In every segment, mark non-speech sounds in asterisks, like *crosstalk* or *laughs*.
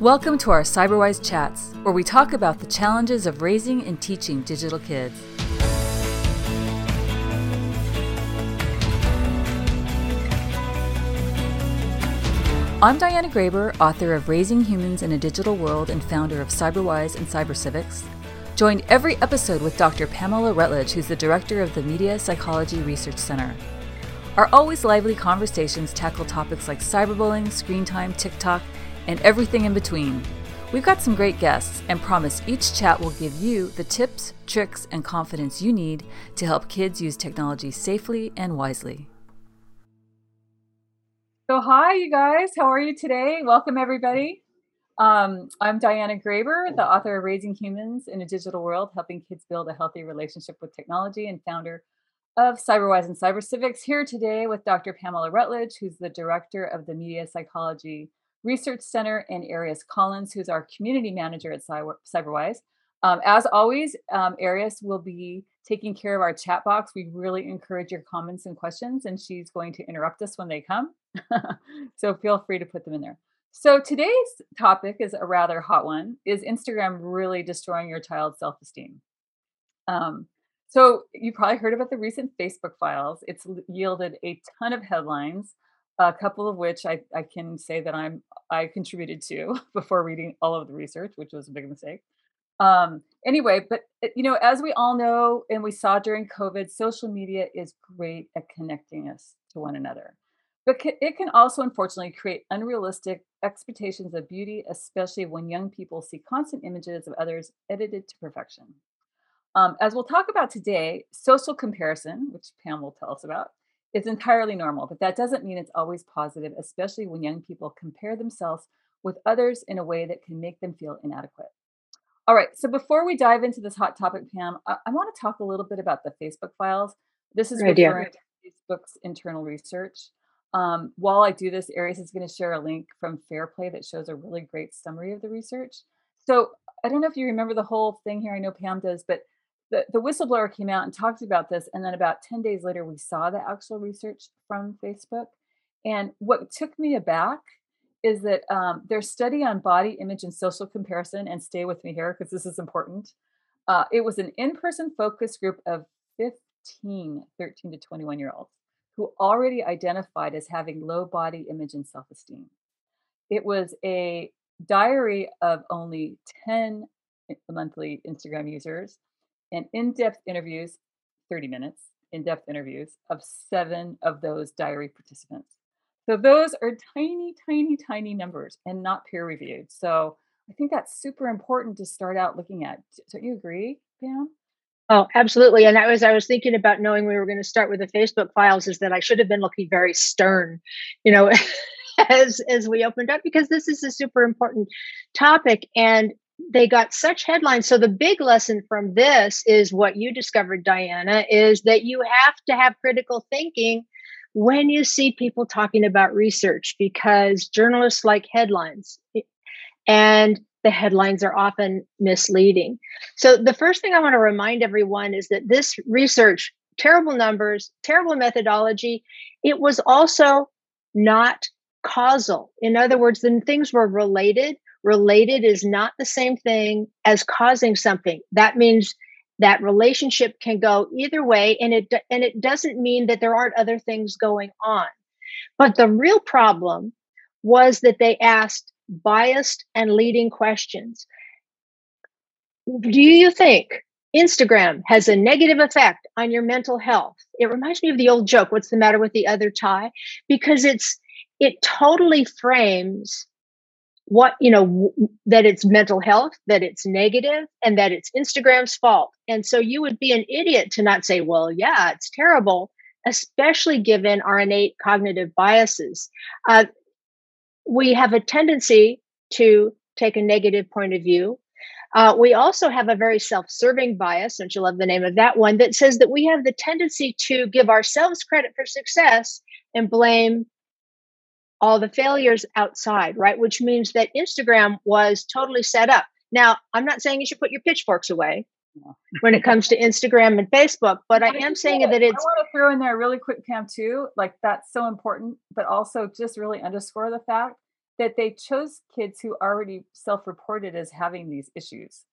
Welcome to our CyberWise Chats, where we talk about the challenges of raising and teaching digital kids. I'm Diana Graber, author of Raising Humans in a Digital World and founder of CyberWise and CyberCivics. Join every episode with Dr. Pamela Rutledge, who's the director of the Media Psychology Research Center. Our always lively conversations tackle topics like cyberbullying, screen time, TikTok, and everything in between. We've got some great guests and promise each chat will give you the tips, tricks, and confidence you need to help kids use technology safely and wisely. So, hi, you guys. How are you today? Welcome, everybody. Um, I'm Diana Graber, the author of Raising Humans in a Digital World, helping kids build a healthy relationship with technology, and founder of CyberWise and CyberCivics. Here today with Dr. Pamela Rutledge, who's the director of the Media Psychology Research Center, and Arius Collins, who's our community manager at CyberWise. Um, as always, um, Arius will be taking care of our chat box. We really encourage your comments and questions, and she's going to interrupt us when they come. *laughs* so feel free to put them in there. So today's topic is a rather hot one. Is Instagram really destroying your child's self-esteem? Um, so you probably heard about the recent Facebook files. It's yielded a ton of headlines a couple of which I, I can say that I'm I contributed to *laughs* before reading all of the research, which was a big mistake. Um, anyway, but eh, you know, as we all know and we saw during COVID, social media is great at connecting us to one another. But it can also unfortunately create unrealistic expectations of beauty, especially when young people see constant images of others edited to perfection. Um, as we'll talk about today, social comparison, which Pam will tell us about, it's entirely normal, but that doesn't mean it's always positive, especially when young people compare themselves with others in a way that can make them feel inadequate. All right, so before we dive into this hot topic, Pam, I, I want to talk a little bit about the Facebook files. This is Great referring idea. to Facebook's internal research. Um, while I do this, Arius is going to share a link from Fairplay that shows a really great summary of the research. So I don't know if you remember the whole thing here. I know Pam does, but the, the whistleblower came out and talked about this. And then about 10 days later, we saw the actual research from Facebook. And what took me aback is that um, their study on body image and social comparison, and stay with me here because this is important. Uh, it was an in person focus group of 15, 13 to 21 year olds who already identified as having low body image and self esteem. It was a diary of only 10 monthly Instagram users and in-depth interviews 30 minutes in-depth interviews of seven of those diary participants. So those are tiny tiny tiny numbers and not peer reviewed so i think that's super important to start out looking at. Don't you agree pam? Oh, absolutely. And that was I was thinking about knowing we were going to start with the Facebook files is that I should have been looking very stern, you know, *laughs* as as we opened up because this is a super important topic and they got such headlines. So the big lesson from this is what you discovered, Diana, is that you have to have critical thinking when you see people talking about research because journalists like headlines and the headlines are often misleading. So the first thing I want to remind everyone is that this research, terrible numbers, terrible methodology, it was also not causal. In other words, the things were related related is not the same thing as causing something. That means that relationship can go either way and it and it doesn't mean that there aren't other things going on. But the real problem was that they asked biased and leading questions. Do you think Instagram has a negative effect on your mental health? It reminds me of the old joke, what's the matter with the other tie? Because it's it totally frames what you know that it's mental health that it's negative and that it's instagram's fault. And so you would be an idiot to not say well yeah it's terrible especially given our innate cognitive biases. Uh, we have a tendency to take a negative point of view. Uh, we also have a very self-serving bias don't you love the name of that one that says that we have the tendency to give ourselves credit for success and blame all the failures outside, right? Which means that Instagram was totally set up. Now, I'm not saying you should put your pitchforks away when it comes to Instagram and Facebook, but I am saying that it's. I want to throw in there really quick, Pam, too. Like that's so important, but also just really underscore the fact that they chose kids who already self-reported as having these issues.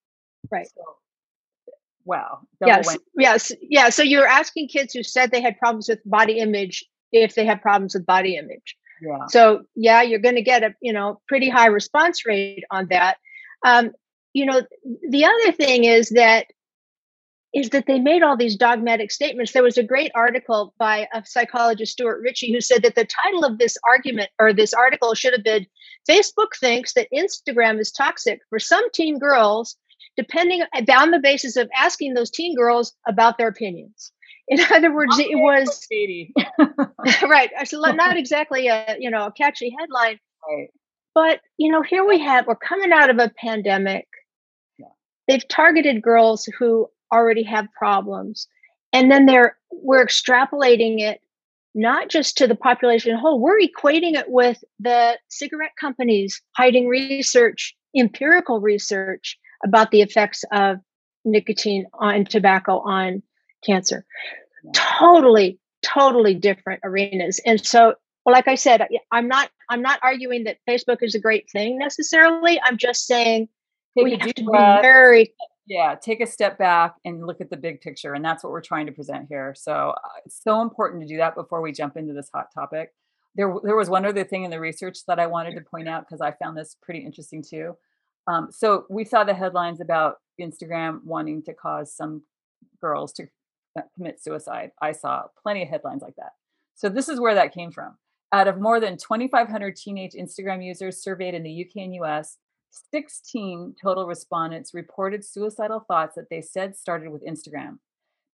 Right. So, wow. Yes. Went. Yes. Yeah. So you're asking kids who said they had problems with body image if they have problems with body image. So yeah, you're going to get a you know pretty high response rate on that. Um, you know, the other thing is that is that they made all these dogmatic statements. There was a great article by a psychologist, Stuart Ritchie, who said that the title of this argument or this article should have been Facebook thinks that Instagram is toxic for some teen girls, depending on the basis of asking those teen girls about their opinions. In *laughs* other words, it was *laughs* right. So not exactly a you know a catchy headline, right. but you know here we have we're coming out of a pandemic. Yeah. They've targeted girls who already have problems. And then they're we're extrapolating it not just to the population whole, we're equating it with the cigarette companies hiding research, empirical research about the effects of nicotine on tobacco on cancer. Totally, totally different arenas. And so, well, like I said, I'm not I'm not arguing that Facebook is a great thing necessarily. I'm just saying Take we have to be very yeah take a step back and look at the big picture and that's what we're trying to present here so uh, it's so important to do that before we jump into this hot topic there, there was one other thing in the research that i wanted to point out because i found this pretty interesting too um, so we saw the headlines about instagram wanting to cause some girls to commit suicide i saw plenty of headlines like that so this is where that came from out of more than 2500 teenage instagram users surveyed in the uk and us 16 total respondents reported suicidal thoughts that they said started with Instagram.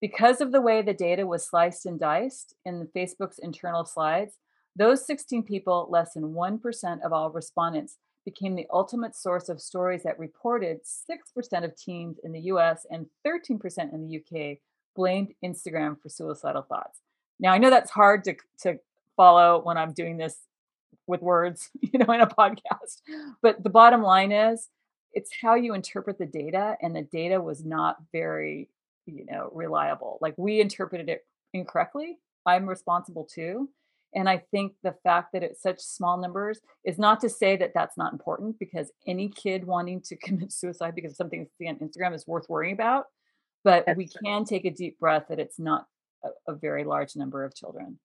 Because of the way the data was sliced and diced in Facebook's internal slides, those 16 people, less than 1% of all respondents, became the ultimate source of stories that reported 6% of teens in the US and 13% in the UK blamed Instagram for suicidal thoughts. Now, I know that's hard to, to follow when I'm doing this with words, *laughs* you know, in a podcast. But the bottom line is it's how you interpret the data and the data was not very, you know, reliable. Like we interpreted it incorrectly. I'm responsible too. And I think the fact that it's such small numbers is not to say that that's not important because any kid wanting to *laughs* commit suicide because of something see on Instagram is worth worrying about. But that's we can take a deep breath that it's not a, a very large number of children.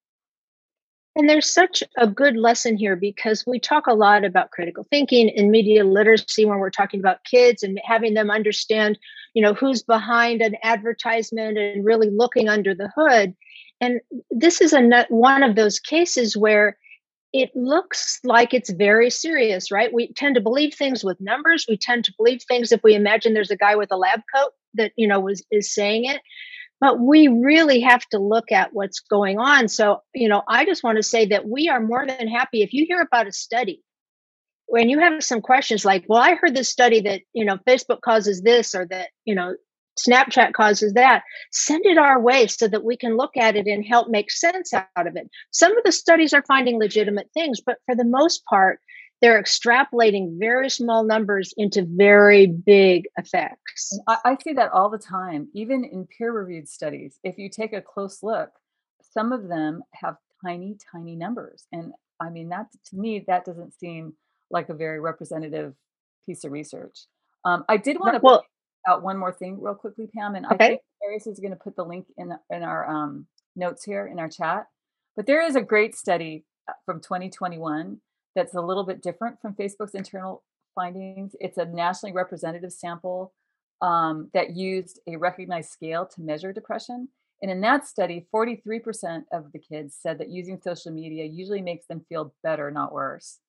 And there's such a good lesson here because we talk a lot about critical thinking and media literacy when we're talking about kids and having them understand, you know, who's behind an advertisement and really looking under the hood. And this is a one of those cases where it looks like it's very serious, right? We tend to believe things with numbers. We tend to believe things if we imagine there's a guy with a lab coat that, you know, was is saying it but we really have to look at what's going on. So, you know, I just want to say that we are more than happy if you hear about a study when you have some questions like, well, I heard this study that, you know, Facebook causes this or that, you know, Snapchat causes that, send it our way so that we can look at it and help make sense out of it. Some of the studies are finding legitimate things, but for the most part, they're extrapolating very small numbers into very big effects. I, I, see that all the time, even in peer reviewed studies. If you take a close look, some of them have tiny, tiny numbers. And I mean, that to me, that doesn't seem like a very representative piece of research. Um, I did want to well, out one more thing real quickly, Pam, and okay. I think Darius is going to put the link in in our um, notes here in our chat. But there is a great study uh, from 2021 that's a little bit different from Facebook's internal findings. It's a nationally representative sample um, that used a recognized scale to measure depression. And in that study, 43% of the kids said that using social media usually makes them feel better, not worse,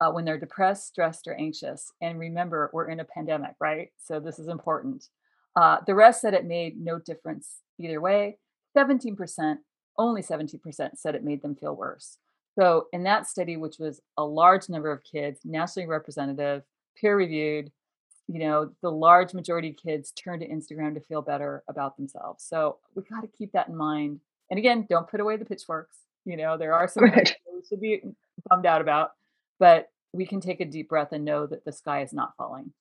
uh, when they're depressed, stressed, or anxious. And remember, we're in a pandemic, right? So this is important. Uh, the rest said it made no difference either way. 17%, only 17% said it made them feel worse. So, in that study, which was a large number of kids, nationally representative, peer reviewed, you know, the large majority of kids turn to Instagram to feel better about themselves. So, we got to keep that in mind. And again, don't put away the pitchforks. You know, there are some right. we should be bummed out about, but we can take a deep breath and know that the sky is not falling.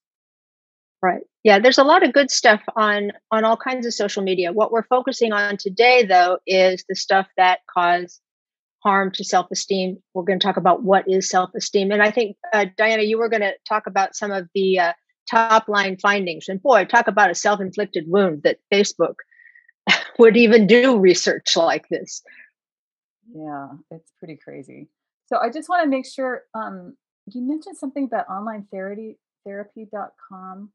Right. Yeah, there's a lot of good stuff on on all kinds of social media. What we're focusing on today though is the stuff that cause harm to self-esteem. We're going to talk about what is self-esteem, and I think uh, Diana, you were going to talk about some of the uh, top line findings. And boy, talk about a self-inflicted wound that Facebook *laughs* would even do research like this. Yeah, it's pretty crazy. So I just want to make sure um, you mentioned something about online therapy therapy.com.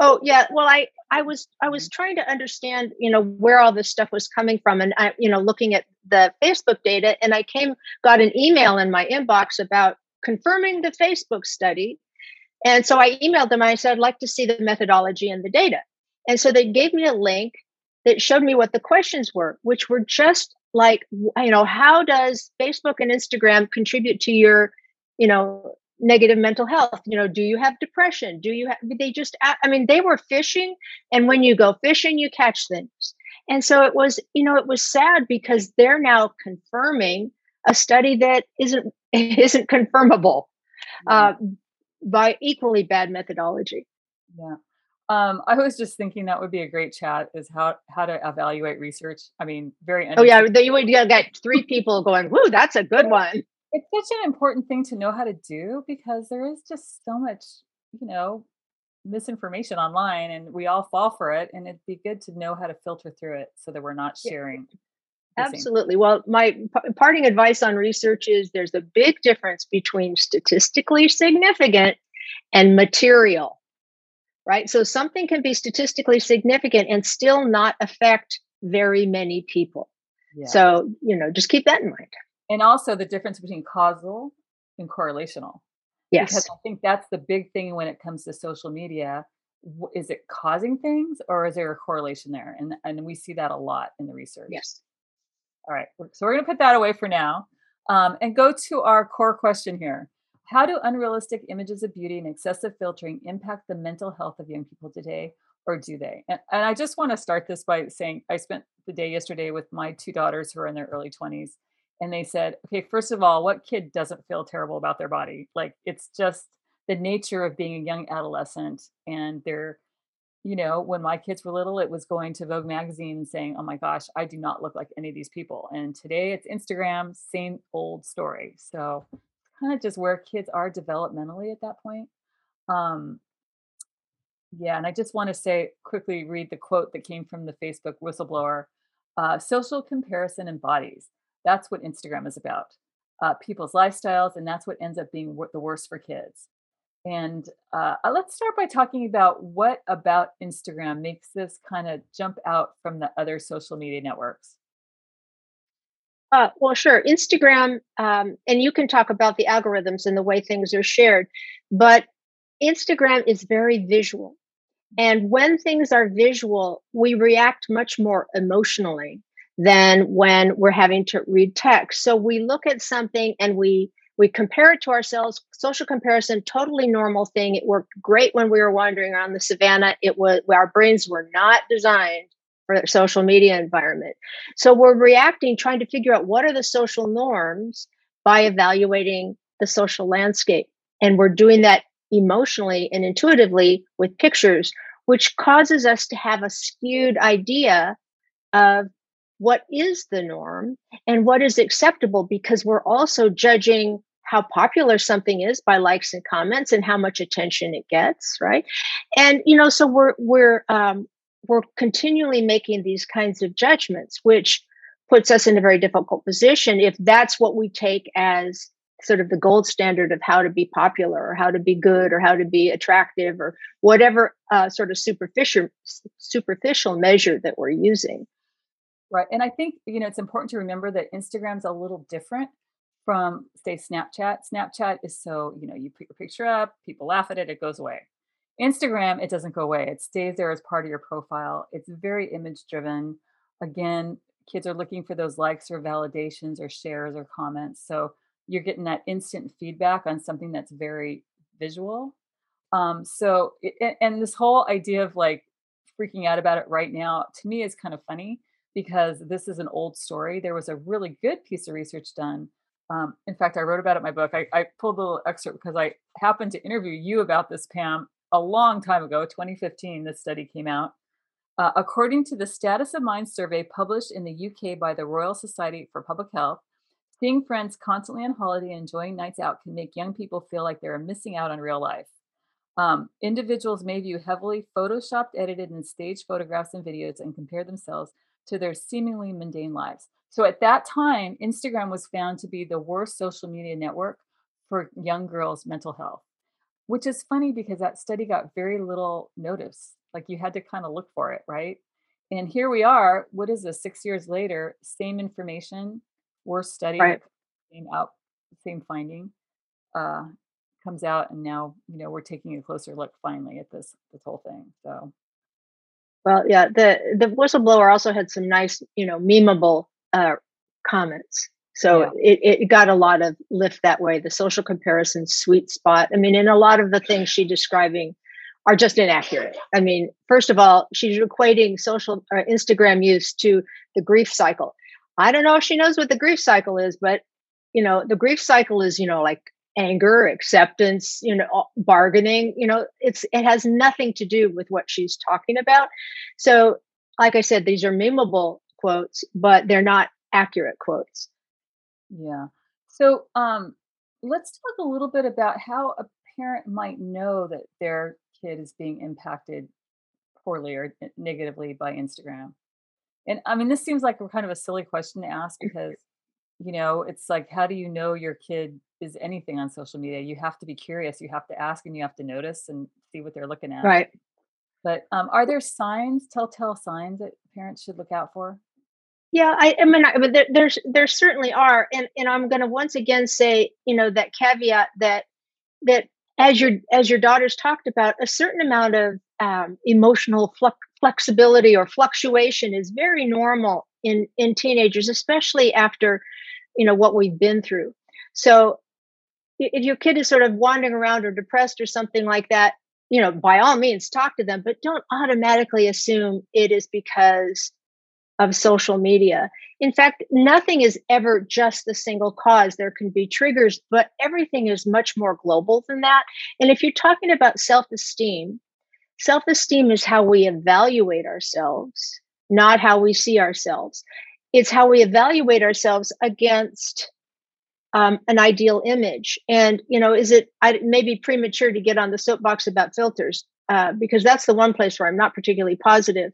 Oh yeah, well I I was I was mm-hmm. trying to understand, you know, where all this stuff was coming from and I you know, looking at the Facebook data and I came got an email in my inbox about confirming the Facebook study. And so I emailed them I said I'd like to see the methodology and the data. And so they gave me a link that showed me what the questions were, which were just like you know, how does Facebook and Instagram contribute to your you know negative mental health? You know do you have depression? Do you have they just i mean they were fishing and when you go fishing you catch things. And so it was you know it was sad because they're now confirming a study that isn't *laughs* isn't confirmable uh, by equally bad methodology. Yeah um, I was just thinking that would be a great chat is how how to evaluate research. I mean, very. Oh yeah, you would get three people going. Whoo, that's a good one it's such an important thing to know how to do because there is just so much, you know, misinformation online and we all fall for it. And it'd be good to know how to filter through it so that we're not sharing. Absolutely. Well, my p- parting advice on research is there's a big difference between statistically significant and material, right? So something can be statistically significant and still not affect very many people. Yeah. So, you know, just keep that in mind and also the difference between causal and correlational. Yes. Because I think that's the big thing when it comes to social media. Is it causing things or is there a correlation there? And and we see that a lot in the research. Yes. All right. So we're going to put that away for now um, and go to our core question here. How do unrealistic images of beauty and excessive filtering impact the mental health of young people today, or do they? And, and I just want to start this by saying I spent the day yesterday with my two daughters who are in their early 20s and they said, okay, first of all, what kid doesn't feel terrible about their body? Like it's just the nature of being a young adolescent. And they're, you know, when my kids were little, it was going to Vogue magazine saying, oh my gosh, I do not look like any of these people. And today it's Instagram, same old story. So kind of just where kids are developmentally at that point. Um, yeah, and I just want to say quickly read the quote that came from the Facebook whistleblower uh, social comparison embodies that's what Instagram is about uh, people's lifestyles, and that's what ends up being the worst for kids. And uh, uh, let's start by talking about what about Instagram makes this kind of jump out from the other social media networks. Uh, well, sure. Instagram, um, and you can talk about the algorithms and the way things are shared, but Instagram is very visual. And when things are visual, we react much more emotionally than when we're having to read text. So we look at something and we we compare it to ourselves. Social comparison, totally normal thing. It worked great when we were wandering around the savannah. It was our brains were not designed for a social media environment. So we're reacting, trying to figure out what are the social norms by evaluating the social landscape. And we're doing that emotionally and intuitively with pictures, which causes us to have a skewed idea of what is the norm and what is acceptable because we're also judging how popular something is by likes and comments and how much attention it gets right and you know so we're we're um, we're continually making these kinds of judgments which puts us in a very difficult position if that's what we take as sort of the gold standard of how to be popular or how to be good or how to be attractive or whatever uh, sort of superficial superficial measure that we're using Right. And I think, you know, it's important to remember that Instagram's a little different from, say, Snapchat. Snapchat is so, you know, you put your picture up, people laugh at it, it goes away. Instagram, it doesn't go away. It stays there as part of your profile. It's very image driven. Again, kids are looking for those likes or validations or shares or comments. So you're getting that instant feedback on something that's very visual. Um, so, it, and this whole idea of like freaking out about it right now to me is kind of funny because this is an old story. There was a really good piece of research done. Um, in fact, I wrote about it in my book. I, I pulled a little excerpt because I happened to interview you about this, Pam, a long time ago, 2015. This study came out. Uh, according to the Status of Mind survey published in the UK by the Royal Society for Public Health, Seeing friends constantly on holiday and enjoying nights out can make young people feel like they're missing out on real life. Um, individuals may view heavily photoshopped, edited, and staged photographs and videos and compare themselves to their seemingly mundane lives. So at that time, Instagram was found to be the worst social media network for young girls' mental health, which is funny because that study got very little notice. Like you had to kind of look for it, right? And here we are, what is this, six years later, same information, worse study, Right. same out, same finding. Uh, comes out and now you know we're taking a closer look finally at this this whole thing so Well, yeah, the the whistleblower also had some nice, you know, memeable uh, comments. So yeah it, it got a lot of lift that way. The social comparison sweet spot. I mean, and a lot of the things she's describing are just inaccurate. I mean, first of all, she's equating social or Instagram use to the grief cycle. I don't know if she knows what the grief cycle is, but you know, the grief cycle is, you know, like anger, acceptance, you know, bargaining, you know, it's it has nothing to do with what she's talking about. So, like I said, these are memeable quotes, but they're not accurate quotes. Yeah. So um let's talk a little bit about how a parent might know that their kid is being impacted poorly or n- negatively by instagram. And i mean this seems like a kind of a silly question to ask *laughs* because you know it's like how do you know your kid is anything on social media? You have to be curious. You have to ask and you have to notice and see what they're looking at. Right. But, um, are there signs, telltale signs that parents should look out for? Yeah, I, I mean, I, but there, there's there certainly are, and and I'm going to once again say, you know, that caveat that that as your as your daughters talked about, a certain amount of um, emotional flexibility or fluctuation is very normal in in teenagers, especially after you know what we've been through. So if your kid is sort of wandering around or depressed or something like that, you know, by all means talk to them, but don't automatically assume it is because of social media. In fact, nothing is ever just the single cause. There can be triggers, but everything is much more global than that. And if you're talking about self esteem, self esteem is how we evaluate ourselves, not how we see ourselves. It's how we evaluate ourselves against um, an ideal image. And, you know, is it, I it may be premature to get on the soapbox about filters uh, because that's the one place where I'm not particularly positive.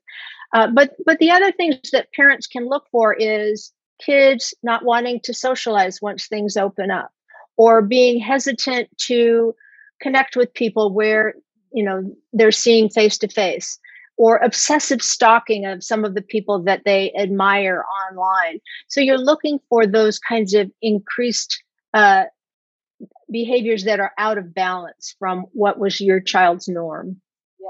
Uh, but, but the other things that parents can look for is kids not wanting to socialize once things open up or being hesitant to connect with people where, you know, they're seeing face to face or obsessive stalking of some of the people that they admire online so you're looking for those kinds of increased uh, behaviors that are out of balance from what was your child's norm.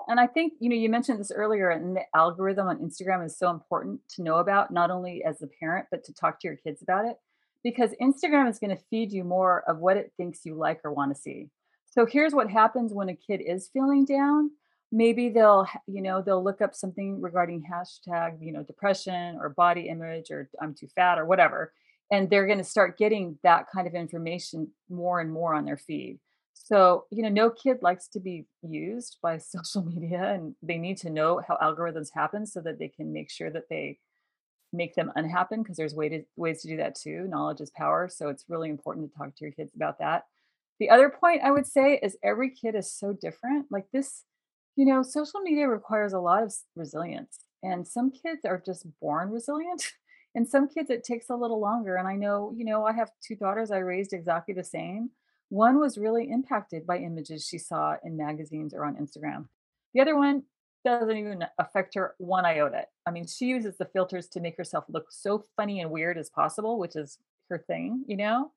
And I think, you know, you mentioned this earlier, and the algorithm on Instagram is so important to know about, not only as a parent, but to talk to your kids about it, because Instagram is going to feed you more of what it thinks you like or want to see. So here's what happens when a kid is feeling down. Maybe they'll, you know, they'll look up something regarding hashtag, you know, depression or body image or I'm too fat or whatever. And they're going to start getting that kind of information more and more on their feed. So, you know, no kid likes to be used by *laughs* social media and they need to know how algorithms happen so that they can make sure that they make them unhappen because there's way to, ways to do that too. Knowledge is power. So it's really important to talk to your kids about that. The other point I would say is every kid is so different. Like this, you know, social media requires a lot of resilience. And some kids are just born resilient. *laughs* And some kids it takes a little longer. And I know, you know, I have two daughters I raised exactly the same. One was really impacted by images she saw in magazines or on Instagram. The other one doesn't even affect her one iota. I mean, she uses the filters to make herself look so funny and weird as possible, which is her thing, you know?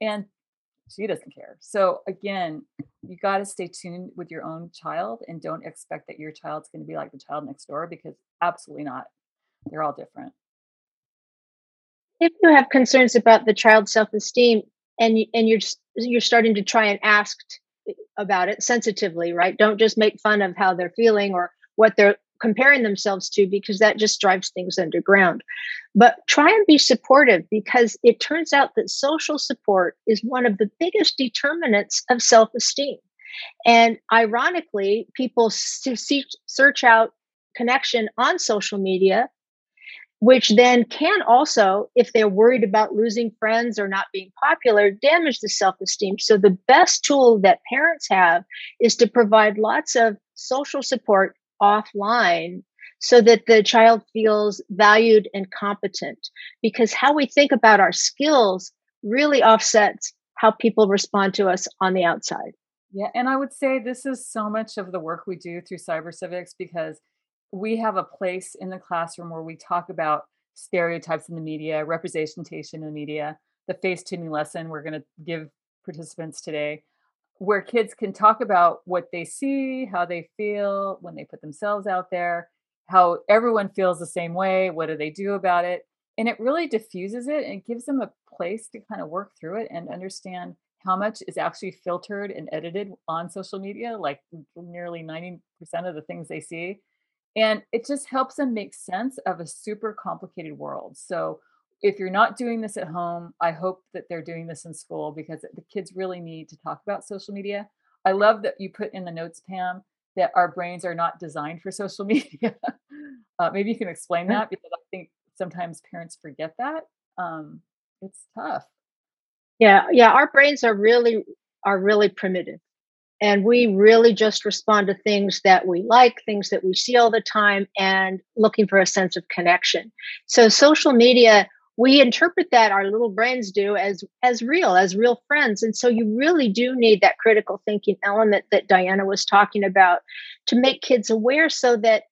And she doesn't care. So again, you got to stay tuned with your own child and don't expect that your child's going to be like the child next door because absolutely not. They're all different. If you have concerns about the child's self-esteem and and you're you're starting to try and ask about it sensitively, right? Don't just make fun of how they're feeling or what they're comparing themselves to because that just drives things underground. But try and be supportive because it turns out that social support is one of the biggest determinants of self-esteem. And ironically, people search out connection on social media which then can also, if they're worried about losing friends or not being popular, damage the self esteem. So, the best tool that parents have is to provide lots of social support offline so that the child feels valued and competent. Because how we think about our skills really offsets how people respond to us on the outside. Yeah, and I would say this is so much of the work we do through cyber civics because we have a place in the classroom where we talk about stereotypes in the media, representation in the media, the face tuning lesson we're going to give participants today, where kids can talk about what they see, how they feel when they put themselves out there, how everyone feels the same way, what do they do about it? And it really diffuses it and gives them a place to kind of work through it and understand how much is actually filtered and edited on social media, like nearly 90% of the things they see and it just helps them make sense of a super complicated world. So if you're not doing this at home, I hope that they're doing this in school because the kids really need to talk about social media. I love that you put in the notes, Pam, that our brains are not designed for *laughs* social media. uh, maybe you can explain that because I think sometimes parents forget that. Um, it's tough. Yeah, yeah, our brains are really are really primitive and we really just respond to things that we like things that we see all the time and looking for a sense of connection. So social media we interpret that our little brains do as as real as real friends. And so you really do need that critical thinking element that diana was talking about to make kids aware so that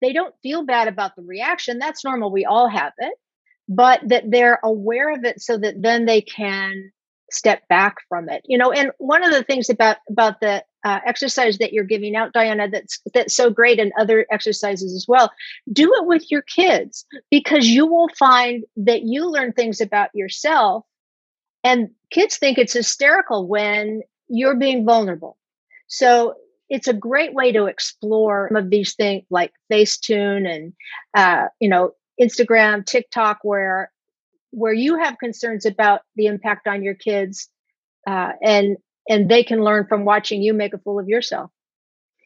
they don't feel bad about the reaction. That's normal. We all have it. But that they're aware of it so that then they can step back from it you know and one of the things about about the uh, exercise that you're giving out diana that's that's so great and other exercises as well do it with your kids because you will find that you learn things about yourself and kids think it's hysterical when you're being vulnerable. So it's a great way to explore some of these things like facetune and uh, you know instagram tiktok where where you have concerns about the impact on your kids uh, and and they can learn from watching you make a fool of yourself.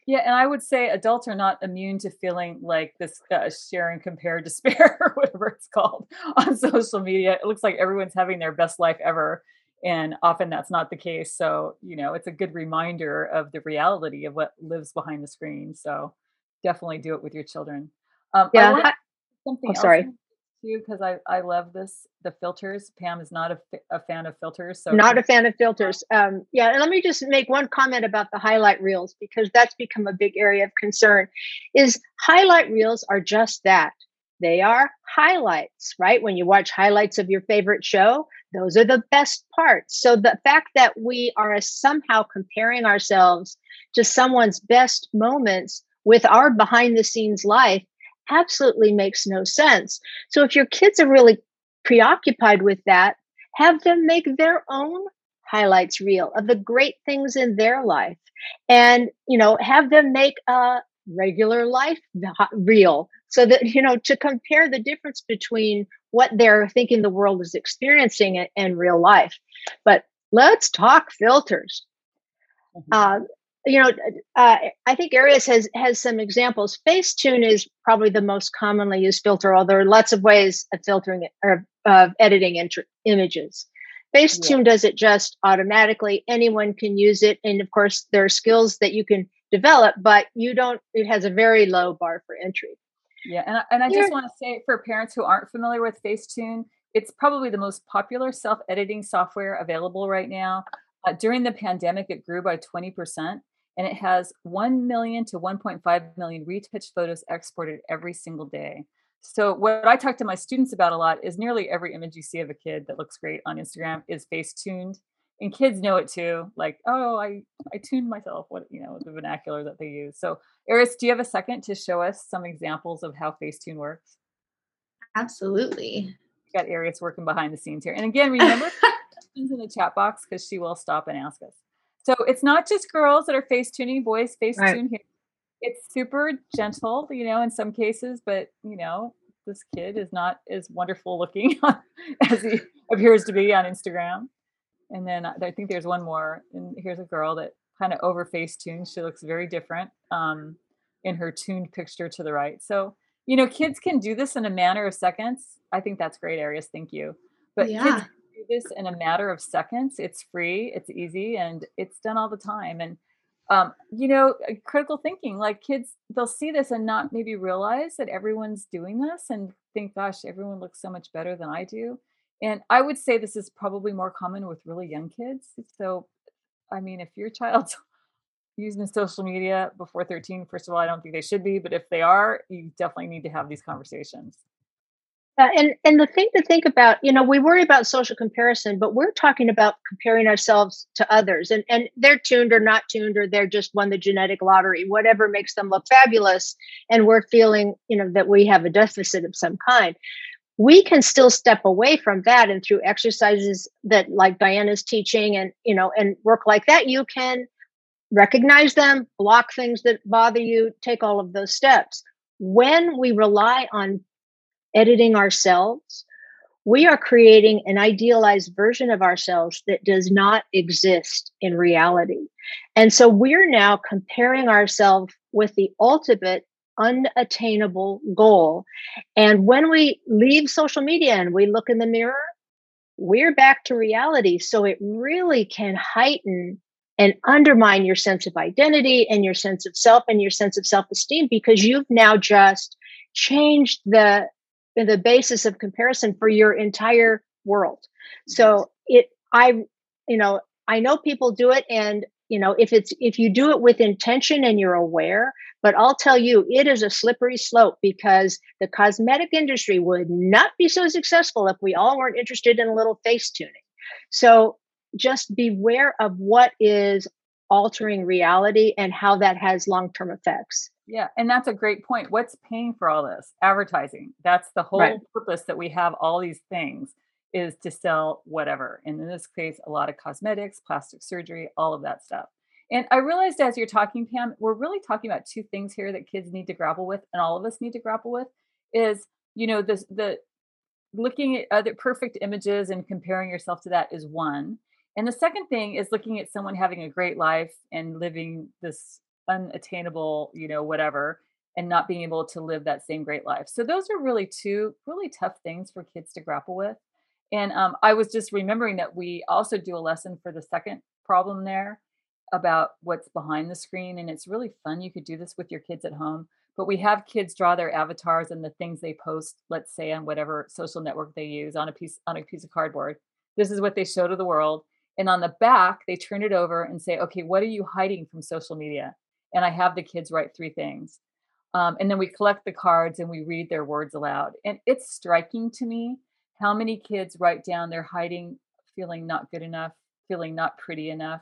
Yeah and i would say adults are not immune to feeling like this uh, share and compare *laughs* despair or whatever it's called on social media. It looks like everyone's having their best life ever and often that's not the case. So you know it's a good reminder of the reality of what lives behind the screen. So definitely do it with your children. Um, yeah I, something oh, sorry too because I I love this the filters. Pam is not a, a fan of filters, so not a fan of filters. Um, yeah, and let me just make one comment about the highlight reels because that's become a big area of concern. Is highlight reels are just that they are highlights, right? When you watch highlights of your favorite show, those are the best parts. So the fact that we are somehow comparing ourselves to someone's best moments with our behind the scenes life absolutely makes no sense. So if your kids are really preoccupied with that, have them make their own highlights reel of the great things in their life and you know have them make a regular life reel so that you know to compare the difference between what they're thinking the world is experiencing and real life but let's talk filters mm-hmm. uh, you know, uh, I think Arius has has some examples. Facetune is probably the most commonly used filter, although there are lots of ways of filtering it or of editing int- images. Facetune yeah. does it just automatically. Anyone can use it, and of course, there are skills that you can develop, but you don't. It has a very low bar for entry. Yeah, and I, and I just want to say for parents who aren't familiar with Facetune, it's probably the most popular self-editing software available right now. Uh, during the pandemic, it grew by 20% and it has 1 million to 1.5 million retouched photos exported every single day. So what I talk to my students about a lot is nearly every image you see of a kid that looks great on Instagram is face tuned. And kids know it too. Like, oh, I I tuned myself. What you know, the vernacular that they use. So, Arius, do you have a second to show us some examples of how Facetune works? Absolutely. We got Arius working behind the scenes here. And again, remember *laughs* in the chat box because she will stop and ask us. So it's not just girls that are face tuning, boys face right. tune here. It's super gentle, you know, in some cases, but you know, this kid is not as wonderful looking *laughs* as he appears to be on Instagram. And then I think there's one more, and here's a girl that kind of over face tunes. She looks very different um, in her tuned picture to the right. So you know, kids can do this in a matter of seconds. I think that's great, Arius. Thank you. But kids Yeah. Do this in a matter of seconds. It's free, it's easy, and it's done all the time. And um, you know, uh, critical thinking, like kids, they'll see this and not maybe realize that everyone's doing this and think, gosh, everyone looks so much better than I do. And I would say this is probably more common with really young kids. So, I mean, if your child's *laughs* using social media before 13, first of all, I don't think they should be, but if they are, you definitely need to have these conversations. Uh, and and the thing to think about, you know, we worry about social comparison, but we're talking about comparing ourselves to others, and and they're tuned or not tuned, or they're just won the genetic lottery, whatever makes them look fabulous, and we're feeling, you know, that we have a deficit of some kind. We can still step away from that, and through exercises that, like Diana's teaching, and you know, and work like that, you can recognize them, block things that bother you, take all of those steps. When we rely on editing ourselves, we are creating an idealized version of ourselves that does not exist in reality. And so we're now comparing ourselves with the ultimate unattainable goal. And when we leave social media and we look in the mirror, we're back to reality. So it really can heighten and undermine your sense of identity and your sense of self and your sense of self esteem because you've now just changed the the basis of comparison for your entire world. Mm-hmm. So it I you know I know people do it and you know if it's if you do it with intention and you're aware but I'll tell you it is a slippery slope because the cosmetic industry would not be so successful if we all weren't interested in a little face tuning. So just beware of what is altering reality and how that has long-term effects. Yeah, and that's a great point. What's paying for all this? Advertising. That's the Right. whole purpose that we have all these things is to sell whatever. And in this case, a lot of cosmetics, plastic surgery, all of that stuff. And I realized as you're talking, Pam, we're really talking about two things here that kids need to grapple with, and all of us need to grapple with is, you know, this the looking at other perfect images and comparing yourself to that is one. And the second thing is looking at someone having a great life and living this unattainable, you know, whatever, and not being able to live that same great life. So those are really two really tough things for kids to grapple with. And um, I was just remembering that we also do a lesson for the second problem there about what's behind the screen. And it's really fun. You could do this with your kids at home. But we have kids draw their avatars and the things they post, let's say on whatever social network they use on a piece on a piece of cardboard. This is what they show to the world. And on the back, they turn it over and say, okay, what are you hiding from social media? And I have the kids write three things. Um, and then we collect the cards and we read their words aloud. And it's striking to me how many kids write down they're hiding feeling not good enough, feeling not pretty enough,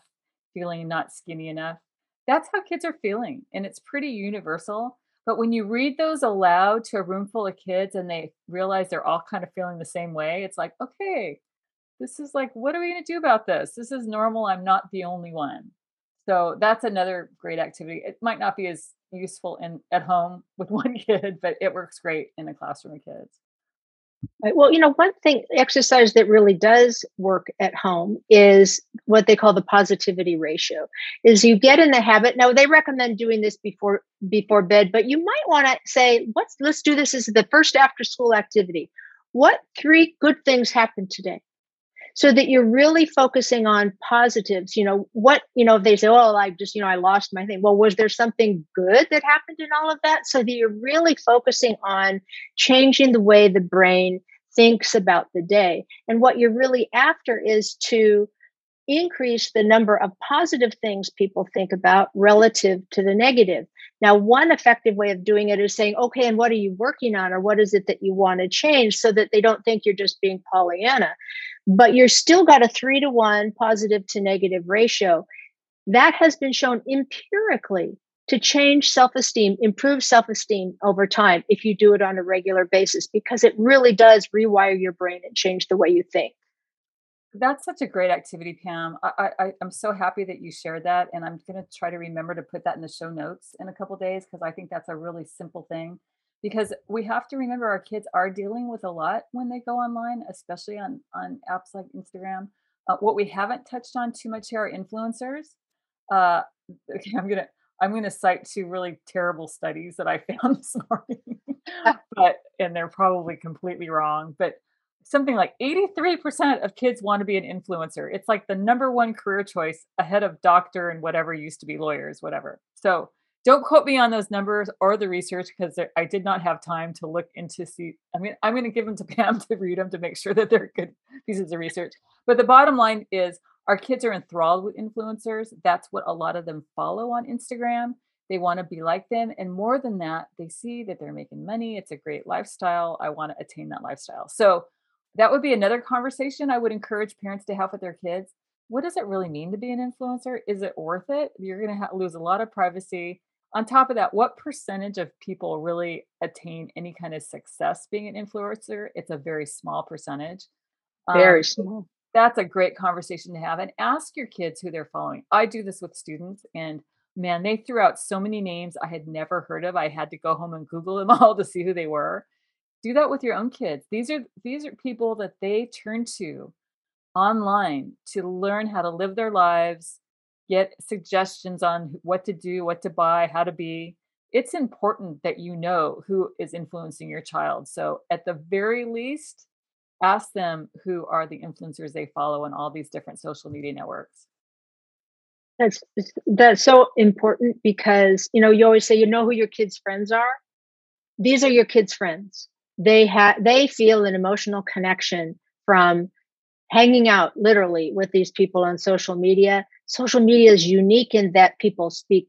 feeling not skinny enough. That's how kids are feeling. And it's pretty universal. But when you read those aloud to a room full of kids and they realize they're all kind of feeling the same way, it's like, okay, this is like, what are we going to do about this? This is normal. I'm not the only one. So that's another great activity. It might not be as useful in at home with *laughs* one kid, but it works great in a classroom of kids. Right. Well, you know, one thing exercise that really does work at home is what they call the positivity ratio. Is you get in the habit. Now they recommend doing this before before bed, but you might want to say, "Let's let's do this as the first after school activity." What three good things happened today? So that you're really focusing on positives you know what you know if they say oh i just you know i lost my thing. Well was there something good that happened in all of that? So that you're really focusing on changing the way the brain thinks about the day. And what you're really after is to increase the number of positive things people think about relative to the negative. Now, one effective way of doing it is saying, okay, and what are you working on, or what is it that you want to change so that they don't think you're just being Pollyanna. But you're still got a three to one positive to negative ratio. That has been shown empirically to change self esteem, improve self esteem over time if you do it on a regular basis, because it really does rewire your brain and change the way you think. That's such a great activity, Pam. I, I I'm so happy that you shared that, and I'm going to try to remember to put that in the show notes in a couple days because I think that's a really simple thing. Because we have to remember our kids are dealing with a lot when they go online, especially on on apps like Instagram. Uh, what we haven't touched on too much here are influencers. Uh, *laughs* okay, I'm gonna I'm going to cite two really terrible studies that I *laughs* found this morning, *laughs* but and they're probably completely wrong. But something like 83% of kids want to be an influencer. It's like the number one career choice ahead of doctor and whatever used to be lawyers, whatever. So don't quote me on those numbers or the research because I did not have time to look into see. I mean, I'm going to give them to Pam to read them to make sure that they're good pieces of research. But the bottom line is our kids are enthralled with influencers. That's what a lot of them follow on Instagram. They want to be like them. And more than that, they see that they're making money. It's a great lifestyle. I want to attain that lifestyle. So that would be another conversation I would encourage parents to have with their kids. What does it really mean to be an influencer? Is it worth it? You're going to ha- lose a lot of privacy. On top of that, what percentage of people really attain any kind of success being an influencer? It's a very small percentage. Very um, small. That's a great conversation to have. And ask your kids who they're following. I do this with students, and man, they threw out so many names I had never heard of. I had to go home and Google them *laughs* all to see who they were do that with your own kids. These are these are people that they turn to online to learn how to live their lives get suggestions on what to do what to buy how to be. It's important that you know who is influencing your child. So at the very least ask them who are the influencers they follow on all these different social media networks. That's that's so important because you know you always say you know who your kids friends are? These are your kids friends they have they feel an emotional connection from hanging out literally with these people on social media. Social media is unique in that people speak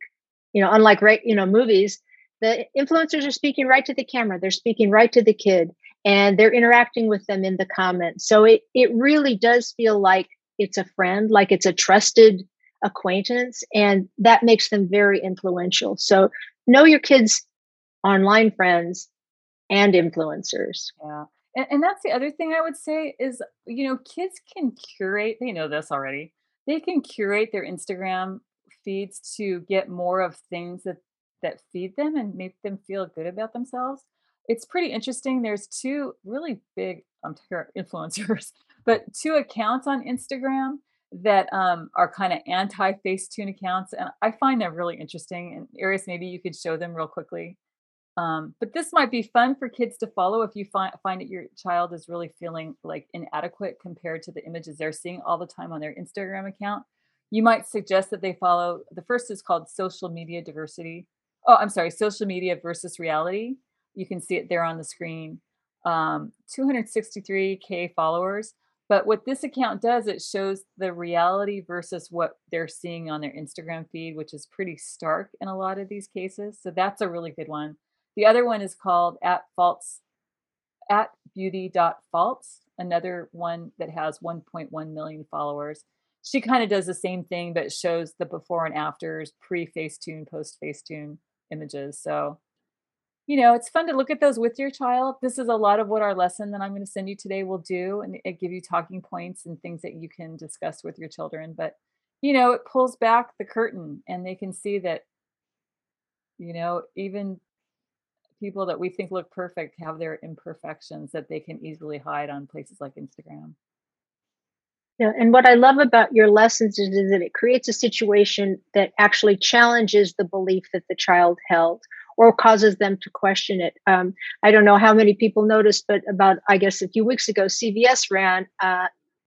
you know unlike right you know movies the influencers are speaking right to the camera they're speaking right to the kid and they're interacting with them in the comments. So it it really does feel like it's a friend like it's a trusted acquaintance and that makes them very influential. So know your kids online friends and influencers. Yeah. And, and that's the other thing I would say is, you know, kids can curate, they know this already. They can curate their Instagram feeds to get more of things that that feed them and make them feel good about themselves. It's pretty interesting. There's two really big um, influencers, *laughs* but two accounts on Instagram that um, are kind of anti Facetune accounts, and I find them really interesting. And Arius, maybe you could show them real quickly. Um, but this might be fun for kids to follow if you find find that your child is really feeling like inadequate compared to the images they're seeing all the time on their Instagram account. You might suggest that they follow. The first is called social media diversity. Oh, I'm sorry, social media versus reality. You can see it there on the screen. Um, 263k followers. But what this account does, it shows the reality versus what they're seeing on their Instagram feed, which is pretty stark in a lot of these cases. So that's a really good one. The other one is called at faults at beauty.faults, another one that has 1.1 million followers. She kind of does the same thing, but shows the before and afters, pre Facetune, post Facetune images. So, you know, it's fun to look at those with your child. This is a lot of what our lesson that I'm going to send you today will do, and it give you talking points and things that you can discuss with your children. But, you know, it pulls back the curtain and they can see that, you know, even people that we think look perfect have their imperfections that they can easily hide on places like Instagram. Yeah, and what I love about your lessons is, is that it creates a situation that actually challenges the belief that the child held or causes them to question it. Um, I don't know how many people noticed, but about, I guess, a few weeks ago, CVS ran uh,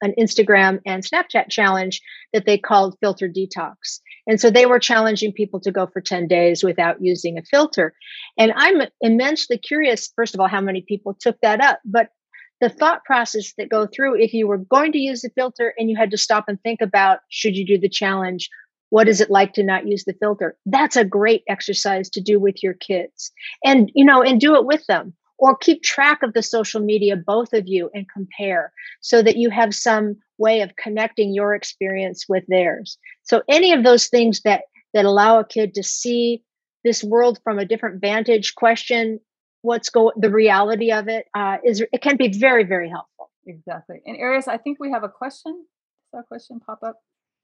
an Instagram and Snapchat challenge that they called Filter Detox. And so they were challenging people to go for 10 days without using a filter. And I'm immensely curious, first of all, how many people took that up, but the thought process that go through if you were going to use the filter and you had to stop and think about should you do the challenge what is it like to not use the filter that's a great exercise to do with your kids and you know and do it with them or keep track of the social media, both of you, and compare so that you have some way of connecting your experience with theirs. So any of those things that that allow a kid to see this world from a different vantage, question what's going, the reality of it uh, is it can be very very helpful. Exactly. And Arius, I think we have a question. Saw a question pop up.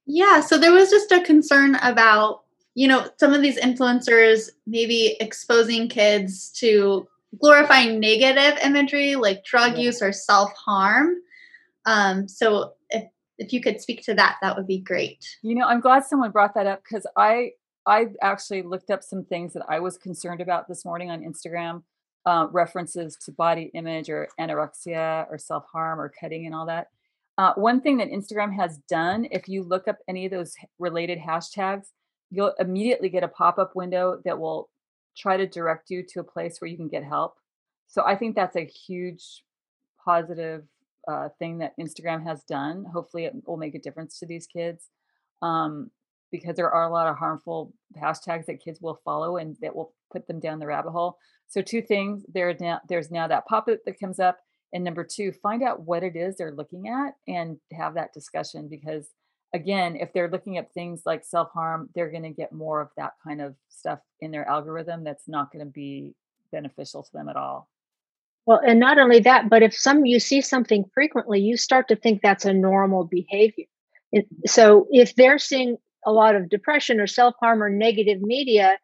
Yeah. So there was just a concern about you know some of these influencers maybe exposing kids to glorifying negative imagery like drug yeah. use or self harm. Um, so if if you could speak to that, that would be great. You know, I'm glad someone brought that up because I I actually looked up some things that I was concerned about this morning on Instagram, uh, references to body image or anorexia or self harm or cutting and all that. Uh, one thing that Instagram has done, if you look up any of those related hashtags, you'll immediately get a pop up window that will try to direct you to a place where you can get help. So I think that's a huge positive uh, thing that Instagram has done. Hopefully, it will make a difference to these kids um, because there are a lot of harmful hashtags that kids will follow and that will put them down the rabbit hole. So, two things: there now there's now that pop up that comes up, and number two, find out what it is they're looking at and have that discussion because again, if they're looking at things like self harm, they're going to get more of that kind of stuff in their algorithm that's not going to be beneficial to them at all. Well, and not only that, but if some you see something frequently, you start to think that's a normal behavior. So if they're seeing a lot of depression or self harm or negative media,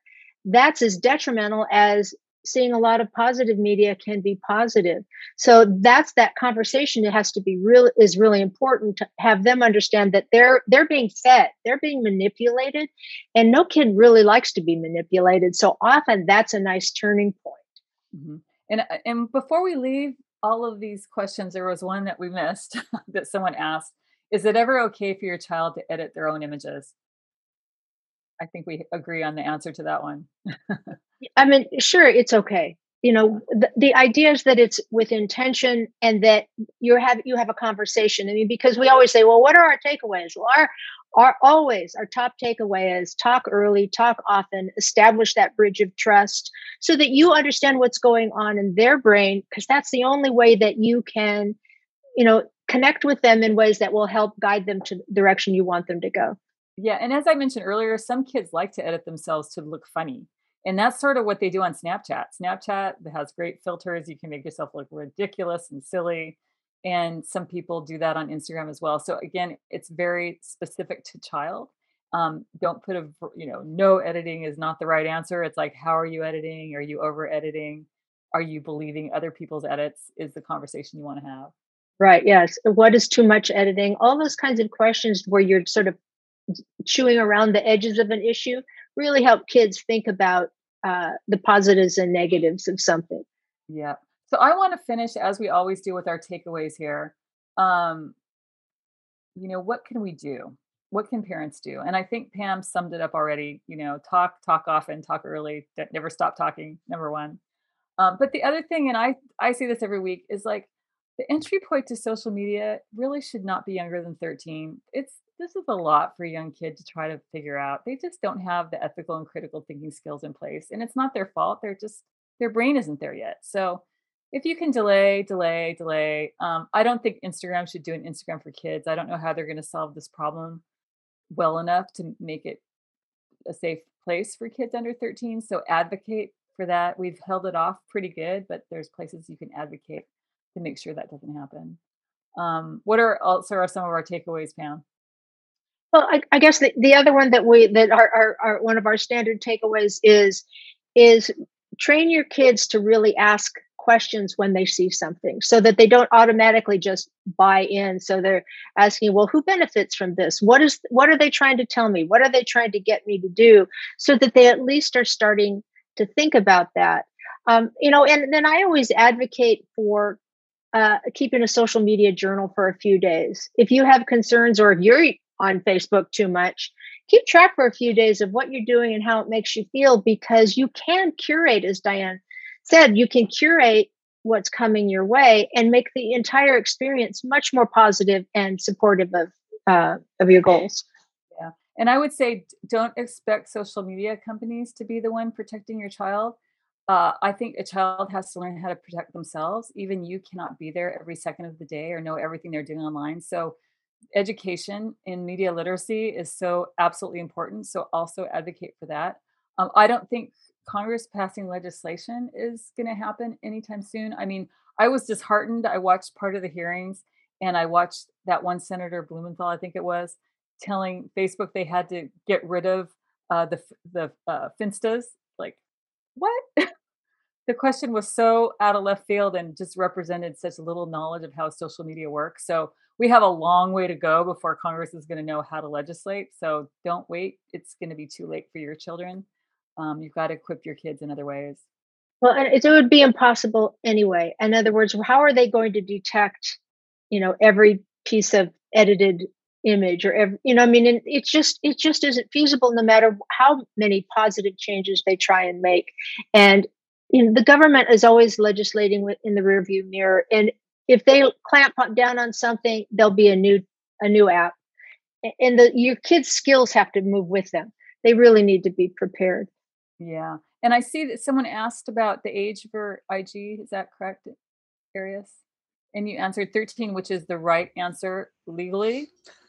that's as detrimental as seeing a lot of positive media can be positive. So that's that conversation that has to be real is really important to have them understand that they're they're being fed, they're being manipulated, and no kid really likes to be manipulated. So often that's a nice turning point. Mm-hmm. And uh, and before we leave all of these questions, there was one that we missed *laughs* that someone asked. Is it ever okay for your child to edit their own images? I think we agree on the answer to that one. *laughs* I mean, sure, it's okay. You know, the, the idea is that it's with intention and that you have you have a conversation. I mean, because we always say, well, what are our takeaways? Well, our our always our top takeaway is talk early, talk often, establish that bridge of trust so that you understand what's going on in their brain, because that's the only way that you can, you know, connect with them in ways that will help guide them to the direction you want them to go. Yeah, and as I mentioned earlier, some kids like to edit themselves to look funny. And that's sort of what they do on Snapchat. Snapchat has great filters. You can make yourself look ridiculous and silly. And some people do that on Instagram as well. So again, it's very specific to child. Um, don't put a, you know, no editing is not the right answer. It's like, how are you editing? Are you over editing? Are you believing other people's edits? Is the conversation you want to have. Right. Yes. What is too much editing? All those kinds of questions where you're sort of chewing around the edges of an issue really help kids think about uh, the positives and negatives of something. Yeah. So I want to finish as we always do with our takeaways here. Um, you know, what can we do? What can parents do? And I think Pam summed it up already. You know, talk, talk often, talk early, never stop talking. Number one. Um, but the other thing, and I I say this every week, is like the entry point to social media really should not be younger than 13. It's this is a lot for a young kid to try to figure out. They just don't have the ethical and critical thinking skills in place. And it's not their fault. They're just, their brain isn't there yet. So if you can delay, delay, delay, um, I don't think Instagram should do an Instagram for kids. I don't know how they're going to solve this problem well enough to make it a safe place for kids under 13. So advocate for that. We've held it off pretty good, but there's places you can advocate to make sure that doesn't happen. Um, what are also are some of our takeaways, Pam? Well, I, I guess the, the other one that we that are, are, are one of our standard takeaways is is train your kids to really ask questions when they see something so that they don't automatically just buy in. So they're asking well who benefits from this? What is what are they trying to tell me? What are they trying to get me to do? So that they at least are starting to think about that. Um, you know and then i always advocate for uh, keeping a social media journal for a few days. If you have concerns or if you're on Facebook too much. Keep track for a few days of what you're doing and how it makes you feel because you can curate, as Diane said, you can curate what's coming your way and make the entire experience much more positive and supportive of uh, of your goals. Yeah, and I would say don't expect social media companies to be the one protecting your child. Uh, I think a child has to learn how to protect themselves. Even you cannot be there every second of the day or know everything they're doing online. So education in media literacy is so absolutely important. So also advocate for that. Um, I don't think Congress passing legislation is going to happen anytime soon. I mean, I was disheartened. I watched part of the hearings and I watched that one Senator Blumenthal, I think it was, telling Facebook they had to get rid of uh, the the uh, finstas. Like, what? *laughs* the question was so out of left field and just represented such little knowledge of how social media works. So we have a long way to go before Congress is going to know how to legislate. So don't wait. It's going to be too late for your children. Um, you've got to equip your kids in other ways. Well, and it would be impossible anyway. In other words, how are they going to detect, you know, every piece of edited image or every, you know, I mean, it's just it just isn't feasible no matter how many positive changes they try and make. And you know, the government is always legislating in the rearview mirror, and if they clamp down on something, there'll be a new a new app, and the your kids' skills have to move with them. They really need to be prepared. Yeah, and I see that someone asked about the age for IG. Is that correct, Arius? And you answered 13, which is the right answer legally.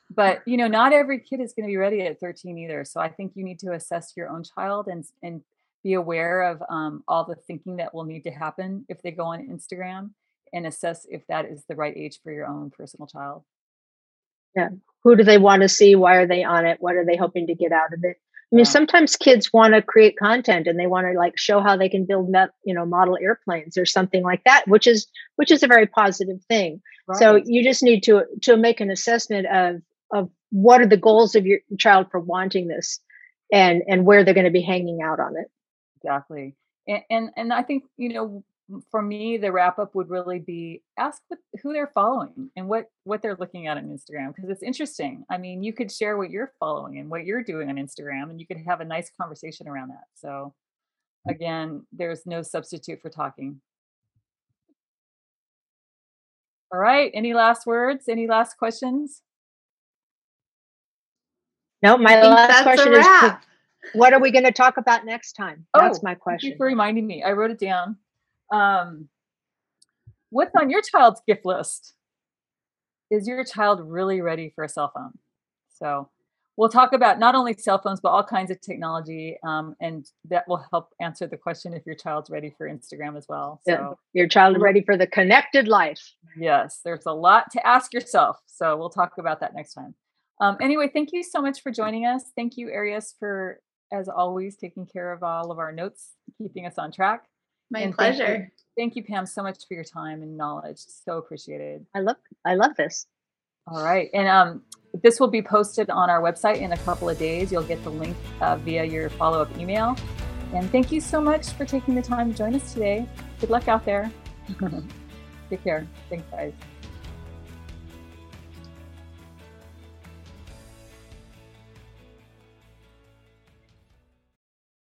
But you know, not every kid is going to be ready at 13 either. So I think you need to assess your own child and and be aware of um, all the thinking that will need to happen if they go on Instagram and assess if that is the right age for your own personal child. Yeah. Who do they want to see? Why are they on it? What are they hoping to get out of it? I mean, yeah. sometimes kids want to create content and they want to like show how they can build, you know, model airplanes or something like that, which is which is a very positive thing. Right. So you just need to to make an assessment of of what are the goals of your child for wanting this, and and where they're going to be hanging out on it. Exactly, and and, and I think you know for me the wrap up would really be ask what, who they're following and what what they're looking at on instagram because it's interesting. I mean you could share what you're following and what you're doing on instagram and you could have a nice conversation around that. So again there's no substitute for talking. All right any last words? Any last questions? No my last question is what are we going to talk about next time? That's oh, my question thank you for reminding me. I wrote it down um, what's on your child's gift list? Is your child really ready for a cell phone? So we'll talk about not only cell phones, but all kinds of technology. Um, and that will help answer the question if your child's ready for Instagram as well. So yeah. your child ready for the connected life. Yes, there's a lot to ask yourself. So we'll talk about that next time. Um, anyway, thank you so much for joining us. Thank you, Arius, for as always taking care of all of our notes, keeping us on track. My and pleasure. Thank you, thank you, Pam, so much for your time and knowledge. So appreciated. I love I love this. All right. And um, this will be posted on our website in a couple of days. You'll get the link uh, via your follow up email. And thank you so much for taking the time to join us today. Good luck out there. *laughs* Take care. Thanks, guys.